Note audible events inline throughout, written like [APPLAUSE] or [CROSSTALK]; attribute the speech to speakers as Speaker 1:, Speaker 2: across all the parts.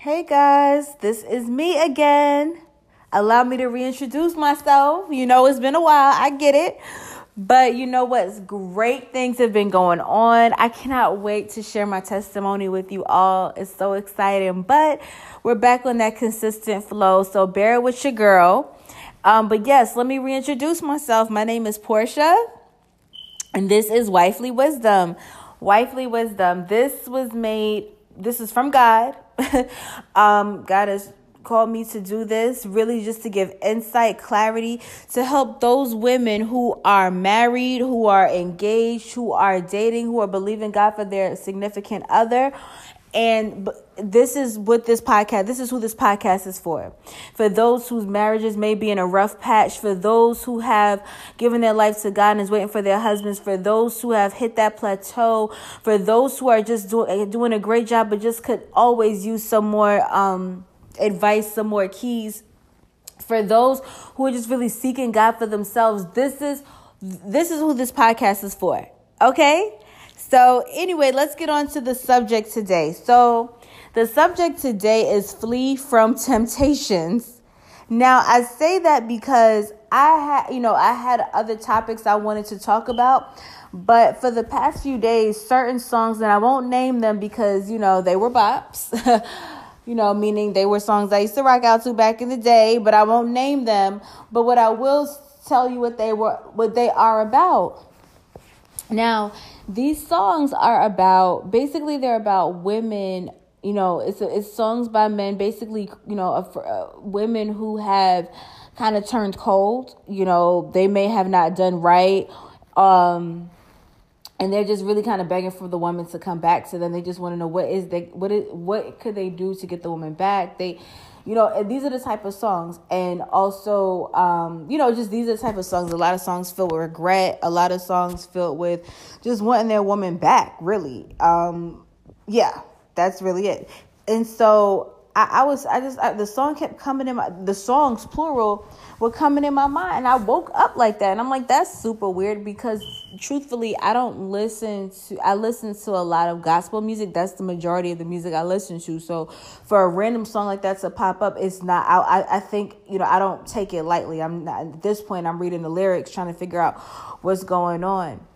Speaker 1: Hey guys, this is me again. Allow me to reintroduce myself. You know, it's been a while, I get it. But you know what? Great things have been going on. I cannot wait to share my testimony with you all. It's so exciting. But we're back on that consistent flow. So bear with your girl. Um, but yes, let me reintroduce myself. My name is Portia, and this is Wifely Wisdom. Wifely Wisdom. This was made, this is from God. [LAUGHS] um, God has called me to do this really just to give insight, clarity, to help those women who are married, who are engaged, who are dating, who are believing God for their significant other. And this is what this podcast, this is who this podcast is for. For those whose marriages may be in a rough patch, for those who have given their life to God and is waiting for their husbands, for those who have hit that plateau, for those who are just doing, doing a great job but just could always use some more, um, advice, some more keys. For those who are just really seeking God for themselves, this is this is who this podcast is for. Okay? So, anyway, let's get on to the subject today. So, the subject today is flee from temptations. Now, I say that because I had, you know, I had other topics I wanted to talk about, but for the past few days, certain songs, and I won't name them because, you know, they were bops. [LAUGHS] you know, meaning they were songs I used to rock out to back in the day, but I won't name them. But what I will tell you what they were what they are about. Now, these songs are about basically they're about women you know it's a, it's songs by men basically you know women who have kind of turned cold you know they may have not done right um and they're just really kind of begging for the woman to come back to them. They just want to know what is they what is what could they do to get the woman back. They, you know, these are the type of songs, and also, um, you know, just these are the type of songs. A lot of songs filled with regret. A lot of songs filled with just wanting their woman back. Really, um, yeah, that's really it. And so I, I was I just I, the song kept coming in my the songs plural were coming in my mind. And I woke up like that. And I'm like that's super weird because truthfully I don't listen to I listen to a lot of gospel music. That's the majority of the music I listen to. So for a random song like that to pop up it's not I I, I think you know I don't take it lightly. I'm not at this point I'm reading the lyrics trying to figure out what's going on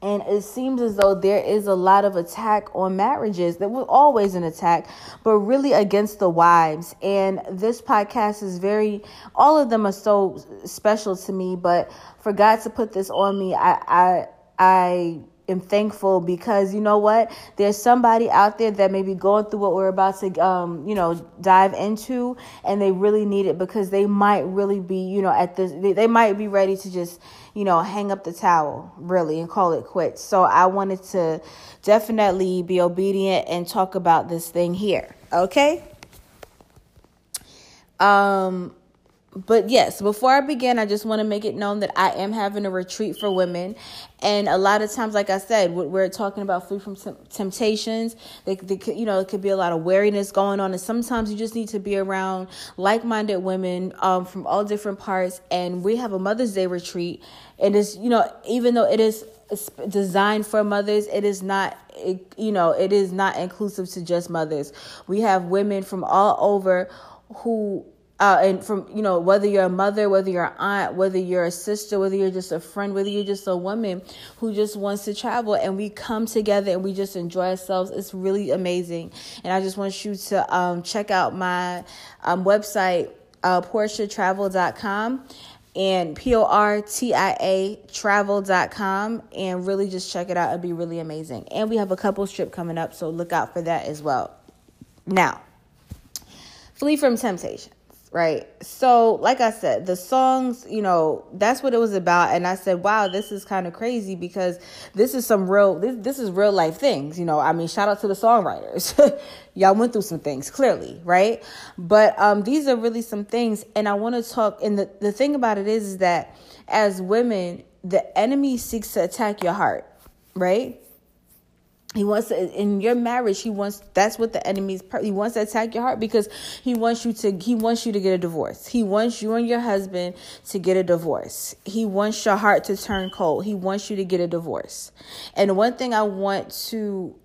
Speaker 1: and it seems as though there is a lot of attack on marriages. There was always an attack, but really against the wives. And this podcast is very, all of them are so special to me. But for God to put this on me, I, I, I am thankful because you know what? There's somebody out there that may be going through what we're about to, um, you know, dive into, and they really need it because they might really be, you know, at this, they, they might be ready to just, you know, hang up the towel really and call it quits. So I wanted to definitely be obedient and talk about this thing here. Okay. Um, but yes, before I begin, I just want to make it known that I am having a retreat for women. And a lot of times, like I said, we're talking about free from temptations. They, they, you know, it could be a lot of weariness going on. And sometimes you just need to be around like minded women um, from all different parts. And we have a Mother's Day retreat. And it's, you know, even though it is designed for mothers, it is not, it, you know, it is not inclusive to just mothers. We have women from all over who uh, and from you know whether you're a mother whether you're an aunt whether you're a sister whether you're just a friend whether you're just a woman who just wants to travel and we come together and we just enjoy ourselves it's really amazing. And i just want you to um, check out my um, website uh, portiatravel.com and p-o-r-t-i-a travel.com and really just check it out. It'd be really amazing. And we have a couple strip coming up so look out for that as well. Now flee from temptation right? So, like I said, the songs, you know, that's what it was about. And I said, wow, this is kind of crazy because this is some real, this, this is real life things, you know. I mean, shout out to the songwriters. [LAUGHS] Y'all went through some things, clearly, right? But um, these are really some things. And I want to talk, and the, the thing about it is, is that as women, the enemy seeks to attack your heart, right? He wants to, in your marriage. He wants that's what the enemy's. He wants to attack your heart because he wants you to. He wants you to get a divorce. He wants you and your husband to get a divorce. He wants your heart to turn cold. He wants you to get a divorce. And one thing I want to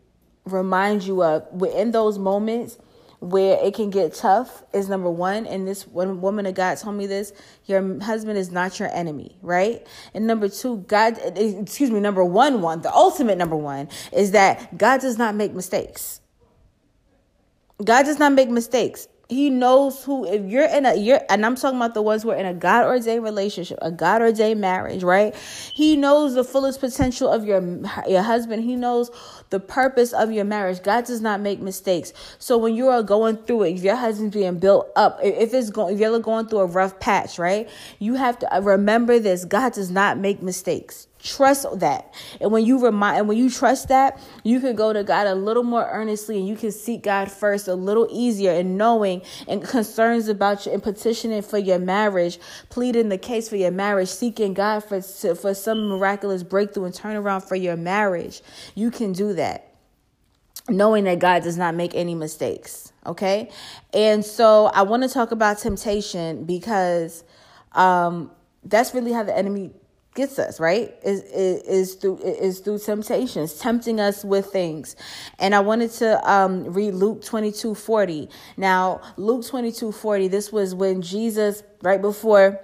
Speaker 1: remind you of within those moments where it can get tough is number one. And this one woman of God told me this your husband is not your enemy, right? And number two, God, excuse me, number one, one, the ultimate number one is that God does not make mistakes. God does not make mistakes. He knows who if you're in a you're and I'm talking about the ones who are in a God ordained relationship, a God ordained marriage, right? He knows the fullest potential of your your husband. He knows the purpose of your marriage. God does not make mistakes. So when you are going through it, if your husband's being built up, if it's going if you're going through a rough patch, right? You have to uh, remember this. God does not make mistakes. Trust that. And when you remind and when you trust that, you can go to God a little more earnestly and you can seek God first a little easier and knowing and concerns about you and petitioning for your marriage, pleading the case for your marriage, seeking God for for some miraculous breakthrough and turnaround for your marriage. You can do that. Knowing that God does not make any mistakes. Okay? And so I want to talk about temptation because um that's really how the enemy gets us right? Is, is, is through is through temptations tempting us with things. And i wanted to um, read luke 22 40 now luke 22 40 this was when jesus right before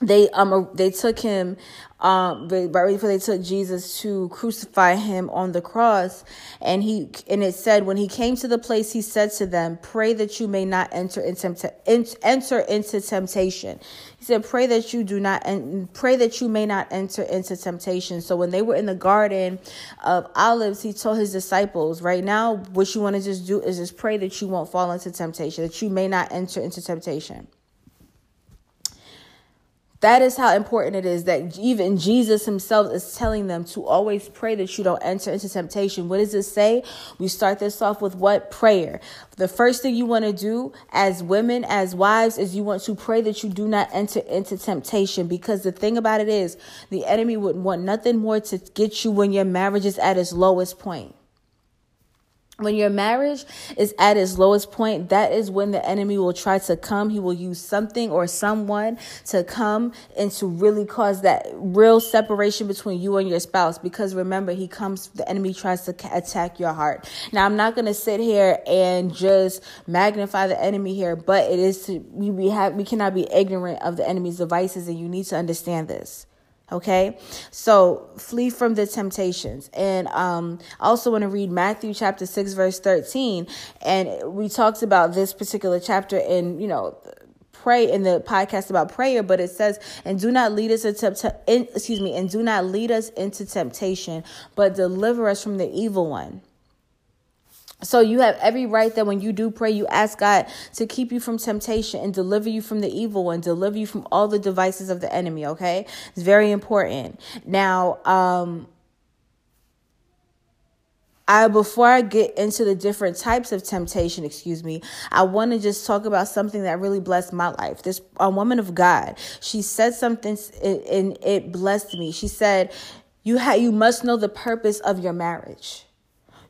Speaker 1: they um they took him um right before they took Jesus to crucify him on the cross and he and it said when he came to the place he said to them pray that you may not enter into enter into temptation he said pray that you do not and pray that you may not enter into temptation so when they were in the garden of olives he told his disciples right now what you want to just do is just pray that you won't fall into temptation that you may not enter into temptation that is how important it is that even Jesus himself is telling them to always pray that you don't enter into temptation. What does it say? We start this off with what? Prayer. The first thing you want to do as women, as wives, is you want to pray that you do not enter into temptation because the thing about it is the enemy would want nothing more to get you when your marriage is at its lowest point when your marriage is at its lowest point, that is when the enemy will try to come. He will use something or someone to come and to really cause that real separation between you and your spouse. Because remember, he comes, the enemy tries to attack your heart. Now, I'm not going to sit here and just magnify the enemy here, but it is to, we, we have, we cannot be ignorant of the enemy's devices and you need to understand this. Okay, so flee from the temptations. And um, I also want to read Matthew chapter 6, verse 13. And we talked about this particular chapter in, you know, pray in the podcast about prayer, but it says, and do not lead us into, in, excuse me, and do not lead us into temptation, but deliver us from the evil one. So you have every right that when you do pray, you ask God to keep you from temptation and deliver you from the evil one, deliver you from all the devices of the enemy, okay? It's very important. Now, um I before I get into the different types of temptation, excuse me, I want to just talk about something that really blessed my life. This a woman of God, she said something and it blessed me. She said, "You ha- you must know the purpose of your marriage."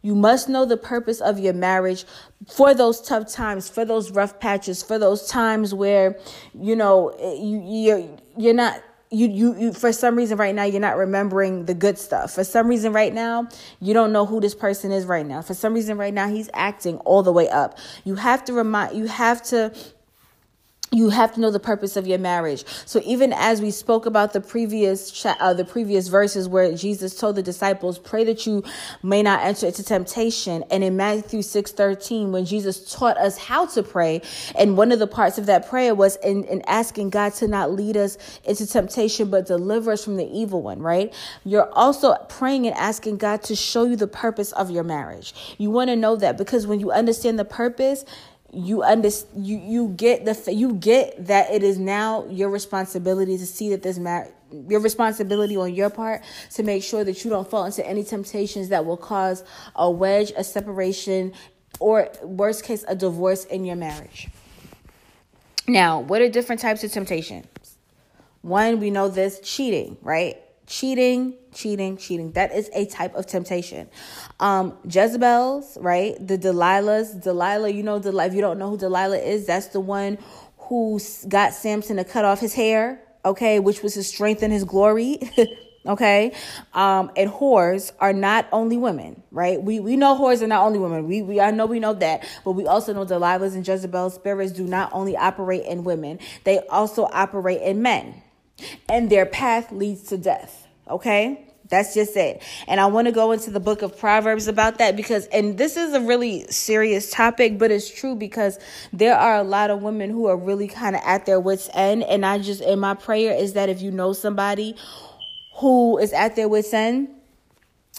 Speaker 1: You must know the purpose of your marriage for those tough times, for those rough patches, for those times where, you know, eh, you, you're, you're not you, you you for some reason right now you're not remembering the good stuff. For some reason right now you don't know who this person is right now. For some reason right now he's acting all the way up. You have to remind you have to you have to know the purpose of your marriage. So even as we spoke about the previous cha- uh, the previous verses where Jesus told the disciples, "Pray that you may not enter into temptation," and in Matthew six thirteen, when Jesus taught us how to pray, and one of the parts of that prayer was in, in asking God to not lead us into temptation, but deliver us from the evil one. Right? You're also praying and asking God to show you the purpose of your marriage. You want to know that because when you understand the purpose you under you you get the you get that it is now your responsibility to see that this matter your responsibility on your part to make sure that you don't fall into any temptations that will cause a wedge, a separation, or worst case, a divorce in your marriage. Now, what are different types of temptations? One, we know this cheating, right? Cheating, cheating, cheating. That is a type of temptation. Um, Jezebel's, right? The Delilahs, Delilah, you know, Delilah, if you don't know who Delilah is, that's the one who got Samson to cut off his hair, okay, which was his strength and his glory. [LAUGHS] okay um and whores are not only women right we we know whores are not only women we, we i know we know that but we also know delilah's and jezebel's spirits do not only operate in women they also operate in men and their path leads to death okay that's just it. And I want to go into the book of Proverbs about that because, and this is a really serious topic, but it's true because there are a lot of women who are really kind of at their wits' end. And I just, and my prayer is that if you know somebody who is at their wits' end,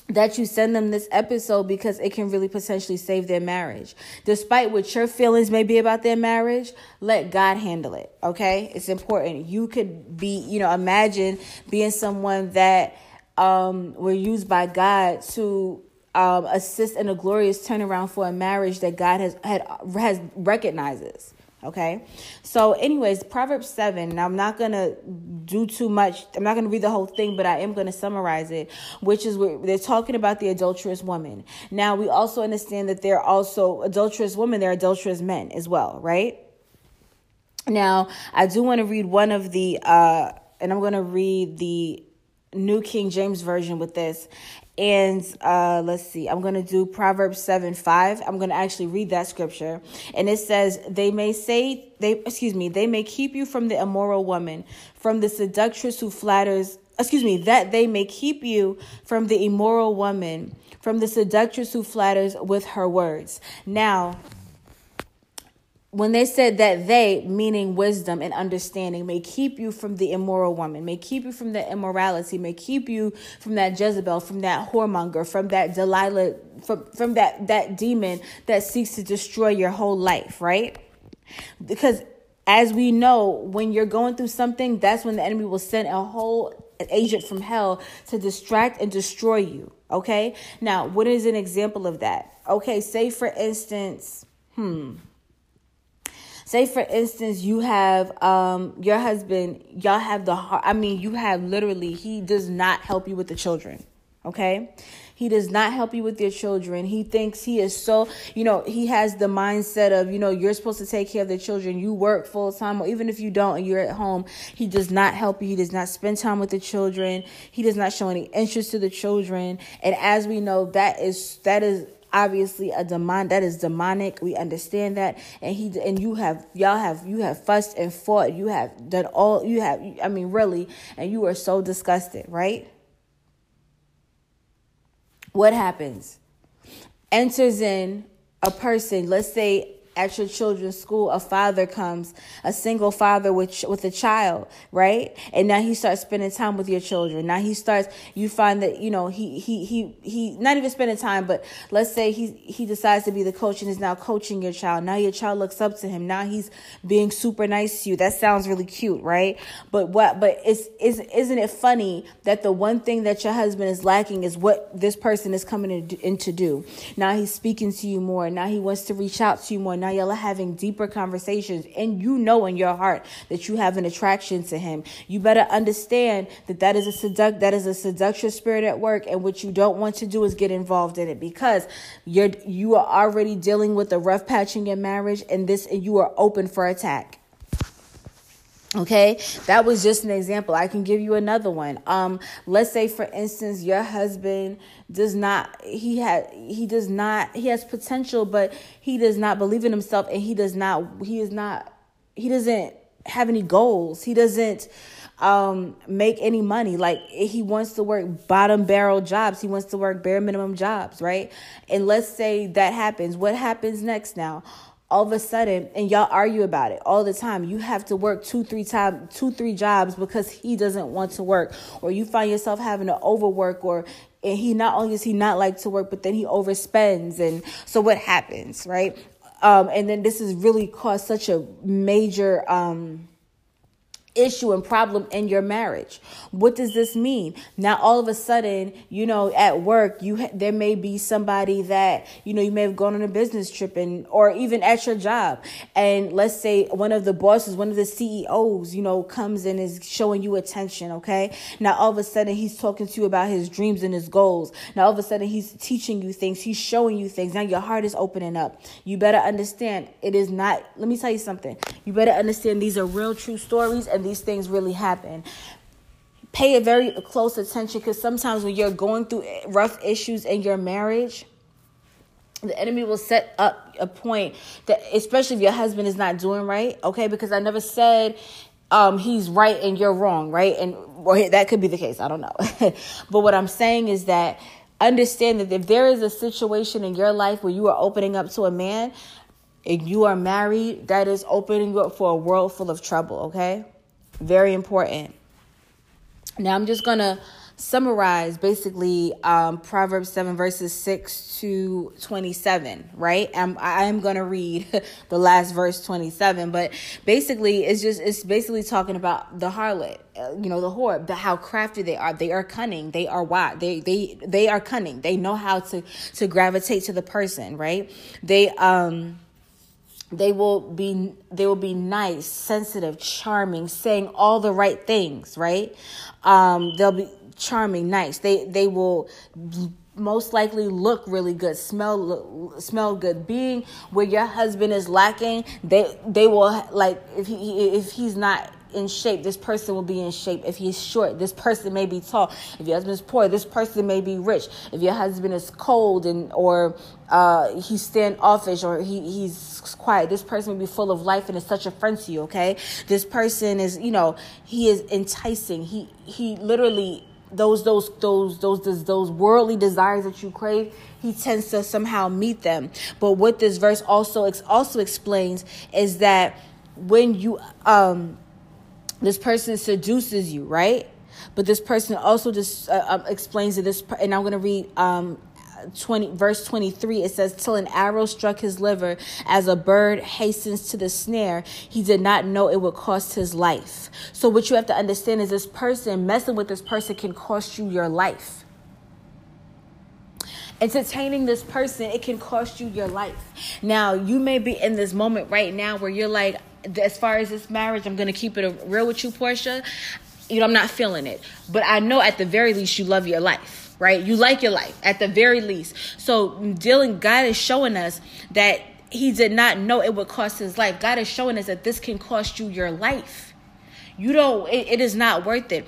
Speaker 1: that you send them this episode because it can really potentially save their marriage. Despite what your feelings may be about their marriage, let God handle it. Okay? It's important. You could be, you know, imagine being someone that um, were used by God to um, assist in a glorious turnaround for a marriage that God has had has recognizes. Okay, so anyways, Proverbs seven. Now I'm not gonna do too much. I'm not gonna read the whole thing, but I am gonna summarize it, which is where they're talking about the adulterous woman. Now we also understand that they're also adulterous women. they're adulterous men as well, right? Now I do want to read one of the, uh, and I'm gonna read the New King James Version with this. And uh, let's see, I'm going to do Proverbs 7 5. I'm going to actually read that scripture. And it says, They may say, they, excuse me, they may keep you from the immoral woman, from the seductress who flatters, excuse me, that they may keep you from the immoral woman, from the seductress who flatters with her words. Now, when they said that they, meaning wisdom and understanding, may keep you from the immoral woman, may keep you from the immorality, may keep you from that Jezebel, from that whoremonger, from that Delilah, from, from that, that demon that seeks to destroy your whole life, right? Because as we know, when you're going through something, that's when the enemy will send a whole agent from hell to distract and destroy you. Okay. Now, what is an example of that? Okay. Say, for instance, hmm, say for instance you have um your husband y'all have the heart i mean you have literally he does not help you with the children okay he does not help you with your children. He thinks he is so, you know, he has the mindset of, you know, you're supposed to take care of the children. You work full time, or even if you don't and you're at home, he does not help you. He does not spend time with the children. He does not show any interest to the children. And as we know, that is, that is, obviously a demon that is demonic. We understand that. And he and you have y'all have you have fussed and fought. You have done all you have i mean really and you are so disgusted right? What happens? Enters in a person let's say at your children's school a father comes a single father with with a child right? And now he starts spending time with your children. Now he starts you find that you know he he he he not even spending time but let's say he he decides to be the coach and is now coaching your child. Now your child looks up to him. Now he's being super nice to you. That sounds really cute right? But what but it's is isn't it funny that the one thing that your husband is lacking is what this person is coming in, to do? Now he's speaking to you more. Now he wants to reach out to you more. Now now y'all are having deeper conversations and you know in your heart that you have an attraction to him. You better understand that that is a seduct that is a seductive spirit at work and what you don't want to do is get involved in it because you're you are already dealing with a rough patch in your marriage and this and you are open for attack Okay, that was just an example. I can give you another one. Um, let's say for instance, your husband does not he had he does not he has potential, but he does not believe in himself and he does not he is not he doesn't have any goals. He doesn't um make any money. Like he wants to work bottom barrel jobs. He wants to work bare minimum jobs, right? And let's say that happens. What happens next now? All of a sudden and y'all argue about it all the time you have to work two three time two three jobs because he doesn't want to work or you find yourself having to overwork or and he not only does he not like to work but then he overspends and so what happens right? Um and then this has really caused such a major um issue and problem in your marriage. What does this mean? Now all of a sudden, you know, at work, you there may be somebody that, you know, you may have gone on a business trip and or even at your job. And let's say one of the bosses, one of the CEOs, you know, comes and is showing you attention, okay? Now all of a sudden he's talking to you about his dreams and his goals. Now all of a sudden he's teaching you things, he's showing you things. Now your heart is opening up. You better understand it is not let me tell you something. You better understand these are real true stories and these things really happen. pay a very close attention because sometimes when you're going through rough issues in your marriage, the enemy will set up a point that especially if your husband is not doing right okay? Because i never said um, he's right and you're wrong right? And that could be the case i don't know. [LAUGHS] But what i'm saying is that understand that if there is a situation in your life where you are opening up to a man and you are married that is opening up for a world full of trouble okay very important now i'm just gonna summarize basically um, Proverbs 7, verses 6 to 27, right? I'm, I'm going to read [LAUGHS] the last verse 27, but basically, it's just, it's basically talking about the harlot, uh, you know, the whore, the, how crafty they are. They are cunning. They are wise. They, they, they are cunning. They know how to, to gravitate to the person, right? They, um, they will be they will be nice sensitive charming saying all the right things right um they'll be charming, nice. They they will most likely look really good, smell smell good. Being where your husband is lacking, they they will like if he if he's not in shape, this person will be in shape. If he's short, this person may be tall. If your husband is poor, this person may be rich. If your husband is cold and or uh, he's standoffish or he, he's quiet, this person will be full of life and is such a friend to you. Okay, this person is you know he is enticing. He he literally those those those those those worldly desires that you crave he tends to somehow meet them but what this verse also also explains is that when you um this person seduces you right? But this person also just uh, um, explains that this and i'm going to read um 20 verse 23 it says till an arrow struck his liver as a bird hastens to the snare he did not know it would cost his life. So what you have to understand is this person messing with this person can cost you your life. Entertaining this person it can cost you your life. Now you may be in this moment right now where you're like as far as this marriage i'm gonna keep it real with you portia you know i'm not feeling it but i know at the very least you love your life right? You like your life at the very least. So dealing, God is showing us that he did not know it would cost his life. God is showing us that this can cost you your life. You don't, it, it is not worth it.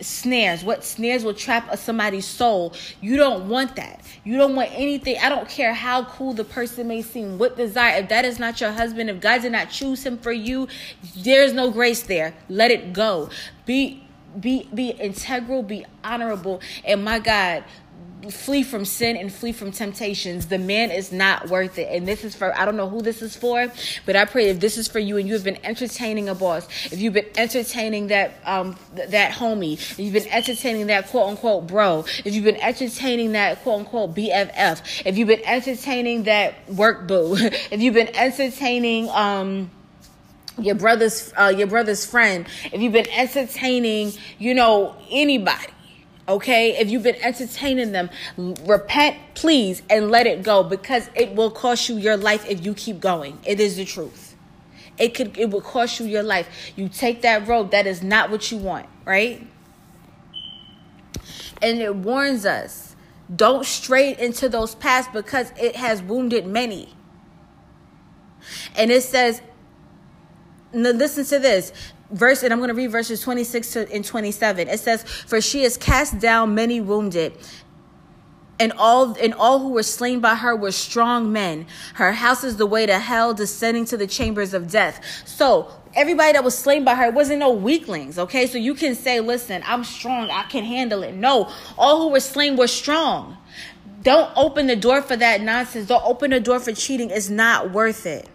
Speaker 1: Snares, what snares will trap somebody's soul. You don't want that. You don't want anything. I don't care how cool the person may seem, what desire. If that is not your husband, if God did not choose him for you, there's no grace there. Let it go. Be be be integral, be honorable, and my God, flee from sin and flee from temptations. The man is not worth it. And this is for, I don't know who this is for, but I pray if this is for you and you have been entertaining a boss, if you've been entertaining that, um, th- that homie, if you've been entertaining that quote unquote bro, if you've been entertaining that quote unquote BFF, if you've been entertaining that work boo, [LAUGHS] if you've been entertaining, um, your brother's uh, your brother's friend, if you've been entertaining, you know, anybody, okay? If you've been entertaining them, repent, please, and let it go because it will cost you your life if you keep going. It is the truth. It could it will cost you your life. You take that road, that is not what you want, right? And it warns us, don't stray into those paths because it has wounded many. And it says, now listen to this verse and i'm going to read verses 26 and 27 it says for she has cast down many wounded and all and all who were slain by her were strong men. Her house is the way to hell descending to the chambers of death. So everybody that was slain by her wasn't no weaklings okay? So you can say listen i'm strong i can handle it. No all who were slain were strong. Don't open the door for that nonsense. Don't open the door for cheating. It's not worth it.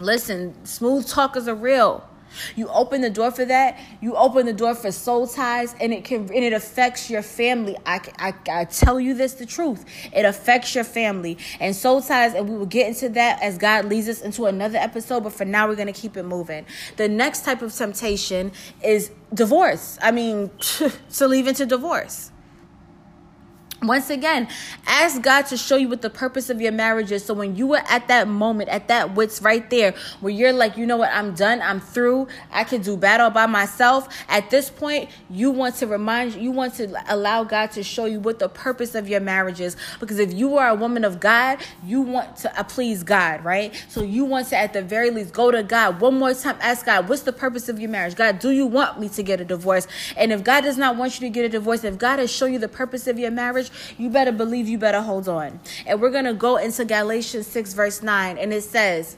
Speaker 1: Listen, smooth talkers are real. You open the door for that. You open the door for soul ties, and it can and it affects your family. I, I, I tell you this the truth. It affects your family and soul ties, and we will get into that as God leads us into another episode. But for now, we're gonna keep it moving. The next type of temptation is divorce. I mean, [LAUGHS] to leave into divorce. Once again, ask God to show you what the purpose of your marriage is. So when you were at that moment, at that wits right there, where you're like, you know what, I'm done, I'm through, I can do battle by myself. At this point, you want to remind you want to allow God to show you what the purpose of your marriage is. Because if you are a woman of God, you want to uh, please God, right? So you want to at the very least go to God one more time, ask God, what's the purpose of your marriage? God, do you want me to get a divorce? And if God does not want you to get a divorce, if God has shown you the purpose of your marriage, you better believe you better hold on. And we're going to go into Galatians 6, verse 9, and it says,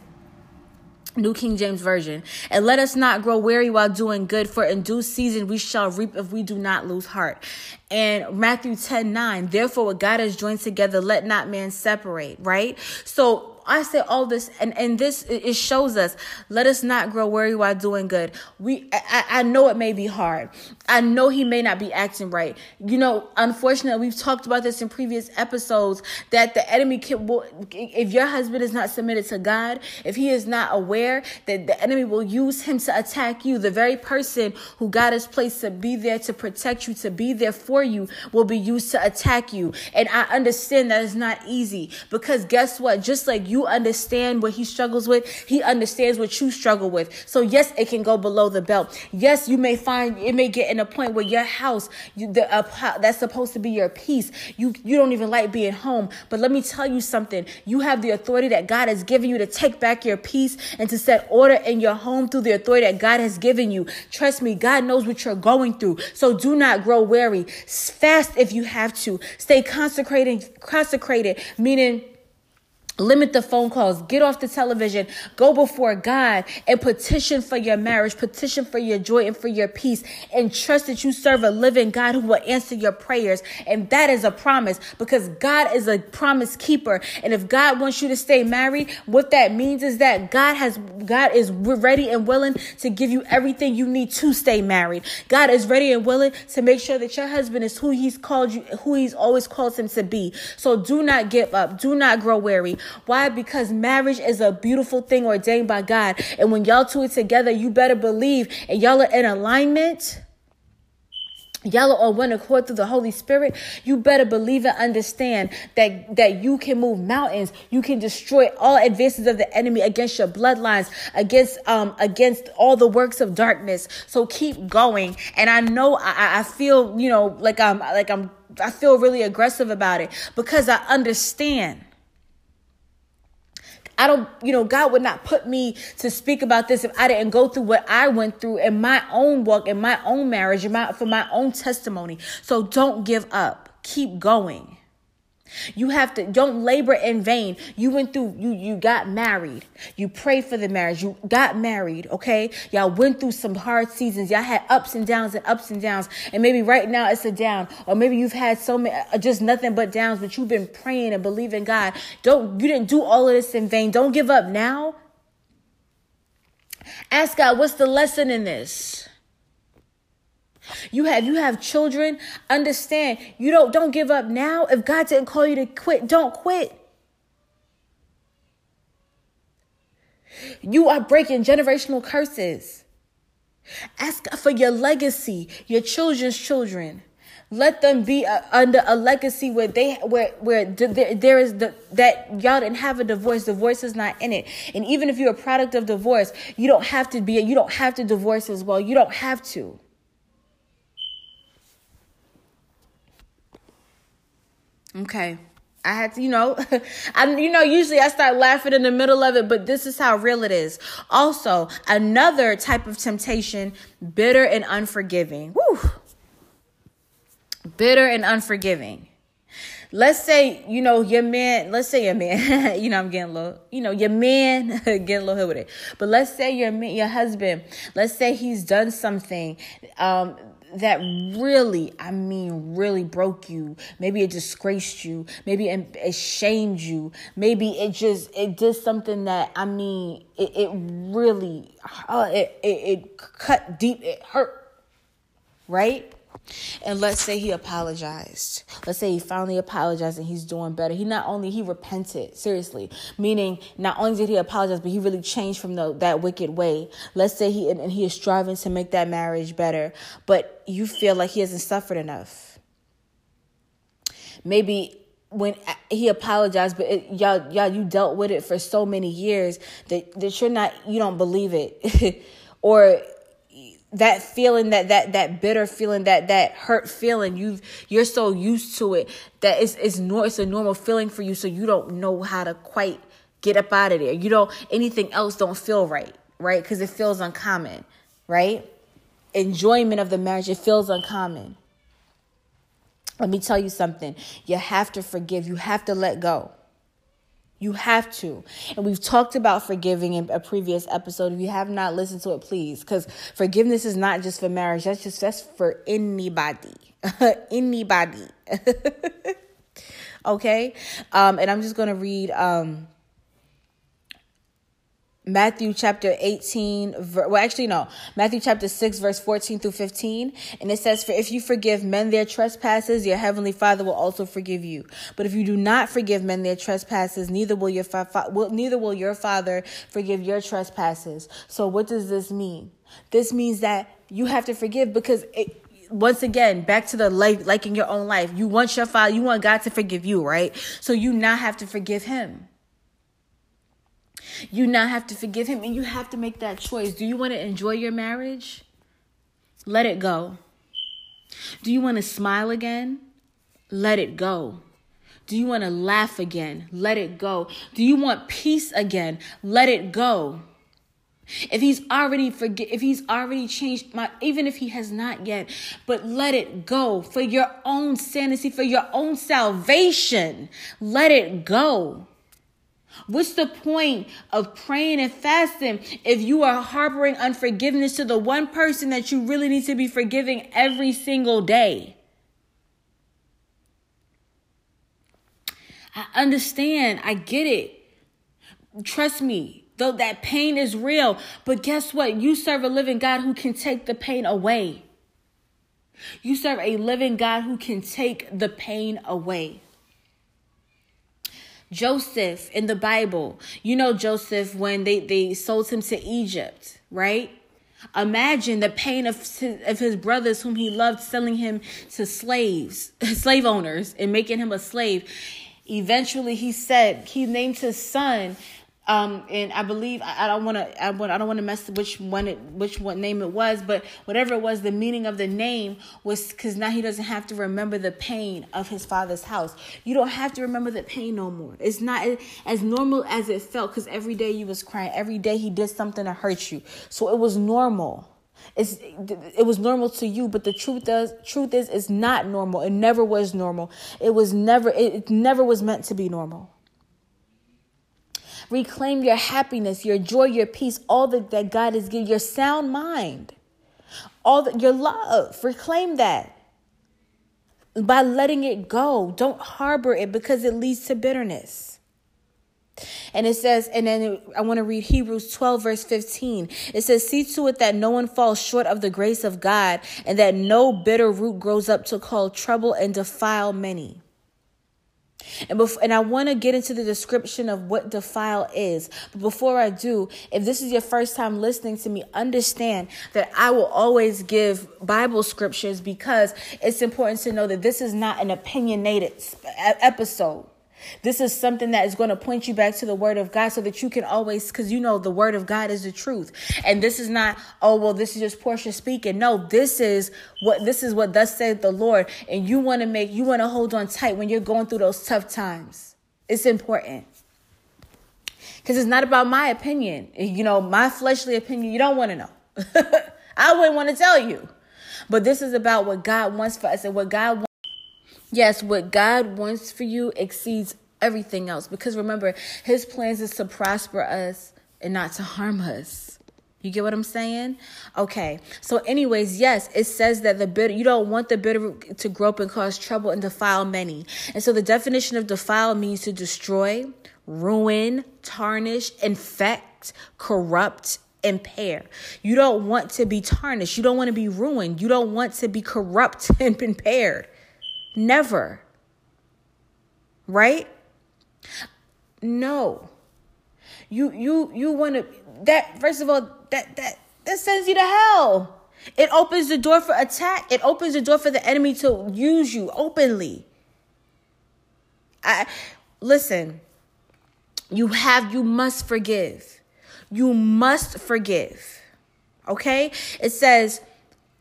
Speaker 1: New King James Version. And let us not grow weary while doing good, for in due season we shall reap if we do not lose heart. And Matthew 10 9, therefore what God has joined together, let not man separate, right? So I say all this, and and this it shows us. Let us not grow weary while doing good. We, I, I know it may be hard. I know he may not be acting right. You know, unfortunately, we've talked about this in previous episodes that the enemy can. Will, if your husband is not submitted to God, if he is not aware that the enemy will use him to attack you, the very person who God has placed to be there to protect you, to be there for you, will be used to attack you. And I understand that it's not easy because guess what? Just like you you understand what he struggles with, he understands what you struggle with. So yes, it can go below the belt. Yes, you may find it may get in a point where your house, you, the, uh, that's supposed to be your peace. You you don't even like being home. But let me tell you something. You have the authority that God has given you to take back your peace and to set order in your home through the authority that God has given you. Trust me, God knows what you're going through. So do not grow weary. Fast if you have to. Stay consecrated, consecrated, meaning Limit the phone calls, get off the television, go before God and petition for your marriage, petition for your joy and for your peace, and trust that you serve a living God who will answer your prayers. And that is a promise because God is a promise keeper. And if God wants you to stay married, what that means is that God has, God is ready and willing to give you everything you need to stay married. God is ready and willing to make sure that your husband is who he's called you, who he's always called him to be. So do not give up. Do not grow weary. Why? Because marriage is a beautiful thing ordained by God. And when y'all two are together, you better believe and y'all are in alignment y'all are on one accord through the Holy Spirit, you better believe and understand that, that you can move mountains. You can destroy all advances of the enemy against your bloodlines, against, um, against all the works of darkness. So keep going. And I know I, I feel, you know, like I'm, like I'm, I feel really aggressive about it because I understand I don't, you know, God would not put me to speak about this if I didn't go through what I went through in my own walk, in my own marriage, in my, for my own testimony. So don't give up. Keep going. You have to don't labor in vain. You went through you you got married. You prayed for the marriage. You got married, okay? Y'all went through some hard seasons. Y'all had ups and downs and ups and downs. And maybe right now it's a down or maybe you've had so many uh, just nothing but downs, but you've been praying and believing God. Don't you didn't do all of this in vain. Don't give up now. Ask God, what's the lesson in this? You have you have children. Understand. You don't don't give up now. If God didn't call you to quit, don't quit. You are breaking generational curses. Ask for your legacy, your children's children. Let them be uh, under a legacy where they where where there, there is the that y'all didn't have a divorce. Divorce is not in it. And even if you're a product of divorce, you don't have to be. You don't have to divorce as well. You don't have to. Okay. I had to, you know, [LAUGHS] I, you know, usually I start laughing in the middle of it, but this is how real it is. Also, another type of temptation, bitter and unforgiving. Woo! Bitter and unforgiving. Let's say, you know, your man, let's say your man, [LAUGHS] you know, I'm getting a little, you know, your man, [LAUGHS] getting a little hit with it. But let's say your man, your husband, let's say he's done something, um, that really, I mean, really broke you. Maybe it disgraced you. Maybe it, shamed you. Maybe it just it did something that I mean, it, it really, uh, it, it it cut deep. It hurt, right? And let's say he apologized. Let's say he finally apologized and he's doing better. He not only he repented, seriously, meaning not only did he apologize, but he really changed from the, that wicked way. Let's say he and, he is striving to make that marriage better, but you feel like he hasn't suffered enough. maybe when he apologized, but it, y'all, y'all, you dealt with it for so many years that that you're not, you don't believe it, [LAUGHS] or that feeling that that that bitter feeling that that hurt feeling you you're so used to it that it's it's no it's a normal feeling for you so you don't know how to quite get up out of there. You don't anything else don't feel right right? Because it feels uncommon right? Enjoyment of the marriage it feels uncommon. Let me tell you something. You have to forgive. You have to let go you have to. And we've talked about forgiving in a previous episode. If you have not listened to it, please. Because forgiveness is not just for marriage. That's just that's for anybody. [LAUGHS] anybody. [LAUGHS] okay? Um, and I'm just gonna read um Matthew chapter 18, well, actually, no, Matthew chapter 6, verse 14 through 15. And it says, For if you forgive men their trespasses, your heavenly Father will also forgive you. But if you do not forgive men their trespasses, neither will your, fa- fa- will, neither will your Father forgive your trespasses. So, what does this mean? This means that you have to forgive because it, once again, back to the life, like in your own life, you want your father, you want God to forgive you, right? So you now have to forgive him. You now have to forgive him and you have to make that choice. Do you want to enjoy your marriage? Let it go. Do you want to smile again? Let it go. Do you want to laugh again? Let it go. Do you want peace again? Let it go. If he's already forget if he's already changed my even if he has not yet, but let it go for your own sanity, for your own salvation. Let it go. What's the point of praying and fasting if you are harboring unforgiveness to the one person that you really need to be forgiving every single day? I understand. I get it. Trust me, though that pain is real. But guess what? You serve a living God who can take the pain away. You serve a living God who can take the pain away. Joseph in the Bible. You know Joseph when they, they sold him to Egypt, right? Imagine the pain of of his brothers whom he loved selling him to slaves, [LAUGHS] slave owners, and making him a slave. Eventually, he said he named his son um, and I believe I, don't want to I, I don't want to mess which one it which what name it was, but whatever it was, the meaning of the name was because now he doesn't have to remember the pain of his father's house. You don't have to remember the pain no more. It's not as normal as it felt because every day you was crying, every day he did something to hurt you, so it was normal. It's it was normal to you, but the truth is truth is it's not normal. It never was normal. It was never it, it never was meant to be normal. Reclaim your happiness, your joy, your peace, all that, that God has given, your sound mind, all that your love. Reclaim that by letting it go. Don't harbor it because it leads to bitterness. And it says, and then I want to read Hebrews 12, verse 15. It says, See to it that no one falls short of the grace of God, and that no bitter root grows up to cause trouble and defile many. And before, and I want to get into the description of what defile is. But before I do, if this is your first time listening to me, understand that I will always give Bible scriptures because it's important to know that this is not an opinionated episode. This is something that is going to point you back to the word of God so that you can always, because you know the word of God is the truth. And this is not, oh, well, this is just Portia speaking. No, this is what, this is what thus said the Lord. And you want to make, you want to hold on tight when you're going through those tough times. It's important. Because it's not about my opinion. You know, my fleshly opinion, you don't want to know. [LAUGHS] I wouldn't want to tell you. But this is about what God wants for us and what God wants Yes, what God wants for you exceeds everything else because remember, his plans is to prosper us and not to harm us. You get what I'm saying? Okay. So, anyways, yes, it says that the bitter, you don't want the bitter to grow up and cause trouble and defile many. And so, the definition of defile means to destroy, ruin, tarnish, infect, corrupt, impair. You don't want to be tarnished. You don't want to be ruined. You don't want to be corrupt [LAUGHS] and impaired. Never. Right? No. You you you want to that first of all that that that sends you to hell. It opens the door for attack. It opens the door for the enemy to use you openly. I listen. You have you must forgive. You must forgive. Okay? It says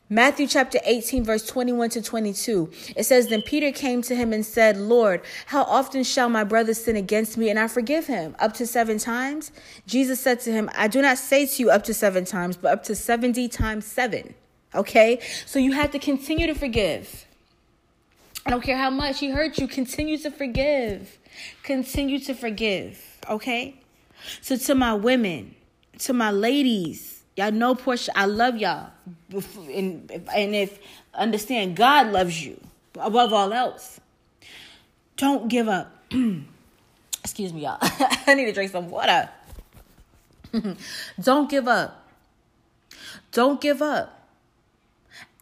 Speaker 1: Matthew chapter 18, verse 21 to 22. It says, Then Peter came to him and said, Lord, how often shall my brother sin against me and I forgive him? Up to seven times? Jesus said to him, I do not say to you up to seven times, but up to 70 times seven. Okay? So you have to continue to forgive. I don't care how much he hurt you, continue to forgive. Continue to forgive. Okay? So to my women, to my ladies, Y'all know Portia, I love y'all. And, and if understand God loves you above all else. Don't give up. [CLEARS THROAT] Excuse me, y'all. [LAUGHS] I need to drink some water. [LAUGHS] Don't give up. Don't give up.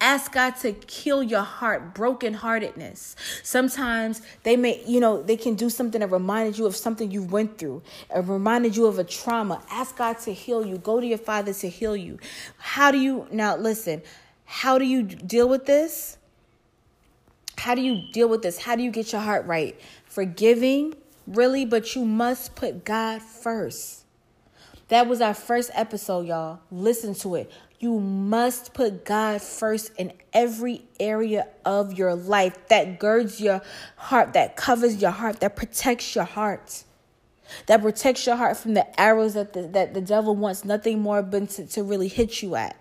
Speaker 1: Ask God to kill your heart, brokenheartedness. Sometimes they may, you know, they can do something that reminded you of something you went through, or reminded you of a trauma. Ask God to heal you. Go to your Father to heal you. How do you, now listen, how do you deal with this? How do you deal with this? How do you get your heart right? Forgiving, really, but you must put God first. That was our first episode, y'all. Listen to it. You must put God first in every area of your life that girds your heart, that covers your heart, that protects your heart, that protects your heart from the arrows that the, that the devil wants nothing more but to, to really hit you at.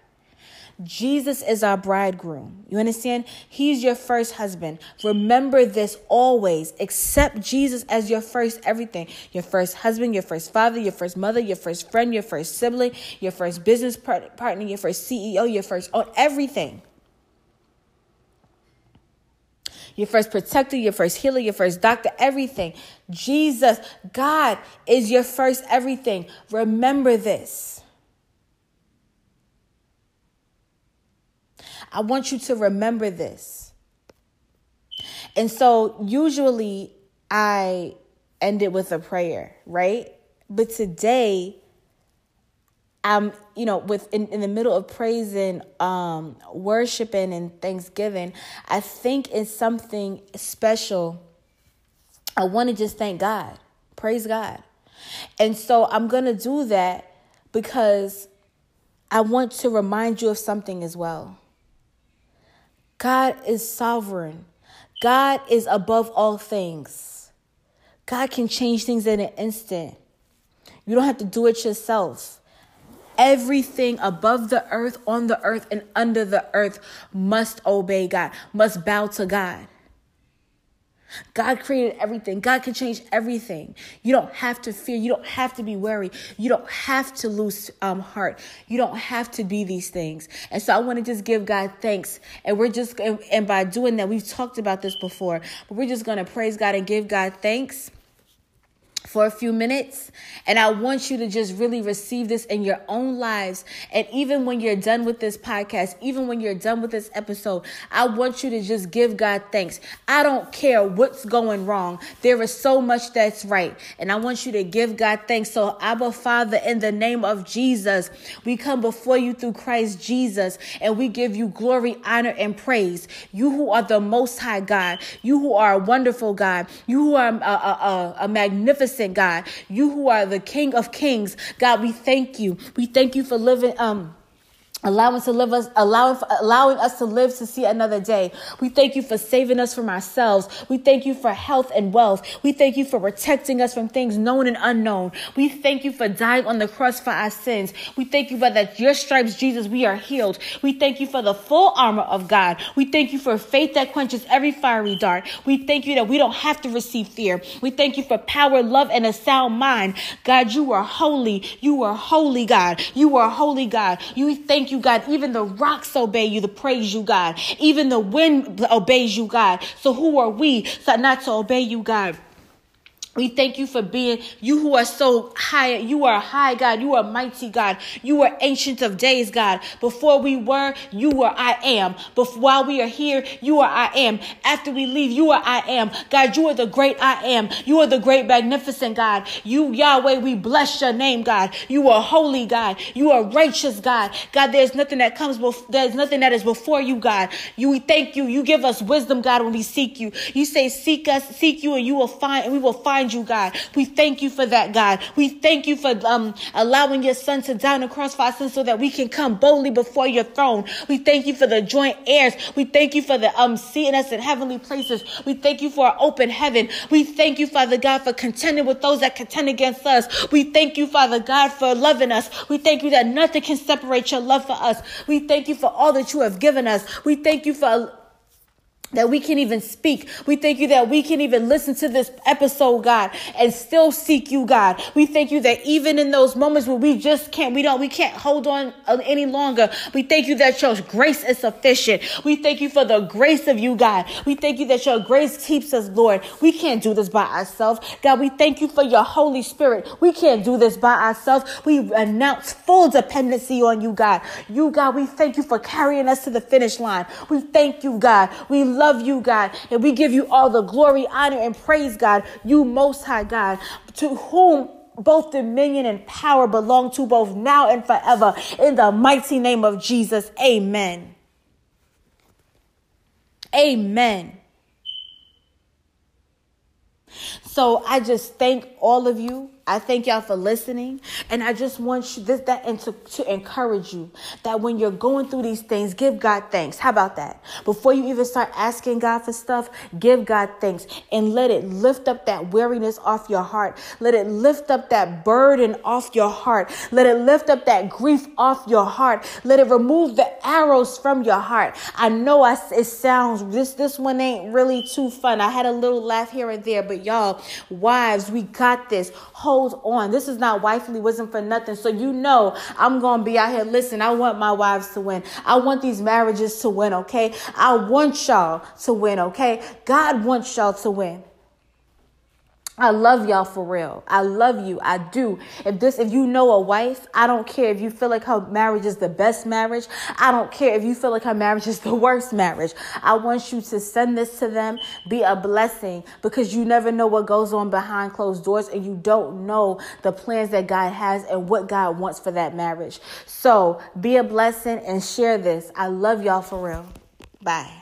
Speaker 1: Jesus is our bridegroom. You understand? He's your first husband. Remember this always. Accept Jesus as your first everything. Your first husband, your first father, your first mother, your first friend, your first sibling, your first business partner, your first CEO, your first own everything. Your first protector, your first healer, your first doctor, everything. Jesus, God is your first everything. Remember this. I want you to remember this. And so usually I end it with a prayer, right? But today I'm, you know, with in, in the middle of praising, um, worshiping and thanksgiving, I think it's something special. I want to just thank God. Praise God. And so I'm going to do that because I want to remind you of something as well. God is sovereign. God is above all things. God can change things in an instant. You don't have to do it yourself. Everything above the earth, on the earth, and under the earth must obey God, must bow to God. God created everything. God can change everything. You don't have to fear. You don't have to be worried. You don't have to lose um, heart. You don't have to be these things. And so I want to just give God thanks. And we're just, and, and by doing that, we've talked about this before, but we're just going to praise God and give God thanks for a few minutes. And I want you to just really receive this in your own lives. And even when you're done with this podcast, even when you're done with this episode, I want you to just give God thanks. I don't care what's going wrong. There is so much that's right. And I want you to give God thanks. So, Abba Father, in the name of Jesus, we come before you through Christ Jesus and we give you glory, honor, and praise. You who are the most high God, you who are a wonderful God, you who are a, a, a, a magnificent God. You who are the King of Kings, God, we thank you. We thank you for living, um, allowing to live us allowing allowing us to live to see another day we thank you for saving us from ourselves we thank you for health and wealth we thank you for protecting us from things known and unknown we thank you for dying on the cross for our sins we thank you for that your stripes jesus we are healed we thank you for the full armor of god we thank you for faith that quenches every fiery dart we thank you that we don't have to receive fear we thank you for power love and a sound mind god you are holy you are holy god you are holy god you thank God. Even the rocks obey you to praise you, God. Even the wind obeys you, God. So who are we not to obey you, God? We thank you for being you who are so high. You are high, God. You are mighty, God. You are ancient of days, God. Before we were, you were I am. Before, while we are here, you are I am. After we leave, you are I am. God, you are the great I am. You are the great magnificent God. You, Yahweh, we bless your name, God. You are holy, God. You are righteous, God. God, there's nothing that comes before, there's nothing that is before you, God. You, we thank you. You give us wisdom, God, when we seek you. You say, seek us, seek you, and you will find, and we will find you, God. We thank you for that, God. We thank you for um, allowing your son to die on the cross for our sins so that we can come boldly before your throne. We thank you for the joint heirs. We thank you for the um, seeing us in heavenly places. We thank you for our open heaven. We thank you, Father God, for contending with those that contend against us. We thank you, Father God, for loving us. We thank you that nothing can separate your love for us. We thank you for all that you have given us. We thank you for that we can even speak. We thank you that we can even listen to this episode, God, and still seek you, God. We thank you that even in those moments where we just can't, we don't, we can't hold on uh, any longer. We thank you that your grace is sufficient. We thank you for the grace of you, God. We thank you that your grace keeps us, Lord. We can't do this by ourselves. God, we thank you for your Holy Spirit. We can't do this by ourselves. We announce full dependency on you, God. You, God, we thank you for carrying us to the finish line. We thank you, God. We love you, God, and we give you all the glory, honor, and praise, God, you most high God, to whom both dominion and power belong to both now and forever. In the mighty name of Jesus, amen. Amen. So I just thank all of you I thank y'all for listening. And I just want you this that and to, to encourage you that when you're going through these things, give God thanks. How about that? Before you even start asking God for stuff, give God thanks and let it lift up that weariness off your heart. Let it lift up that burden off your heart. Let it lift up that grief off your heart. Let it remove the arrows from your heart. I know I, it sounds this this one ain't really too fun. I had a little laugh here and there, but y'all, wives, we got this. Hold hold on. This is not wifely wisdom for nothing. So you know I'm gonna be out here. Listen, I want my wives to win. I want these marriages to win, okay? I want y'all to win, okay? God wants y'all to win. I love y'all for real. I love you. I do. If this, if you know a wife, I don't care if you feel like her marriage is the best marriage. I don't care if you feel like her marriage is the worst marriage. I want you to send this to them. Be a blessing because you never know what goes on behind closed doors and you don't know the plans that God has and what God wants for that marriage. So be a blessing and share this. I love y'all for real. Bye.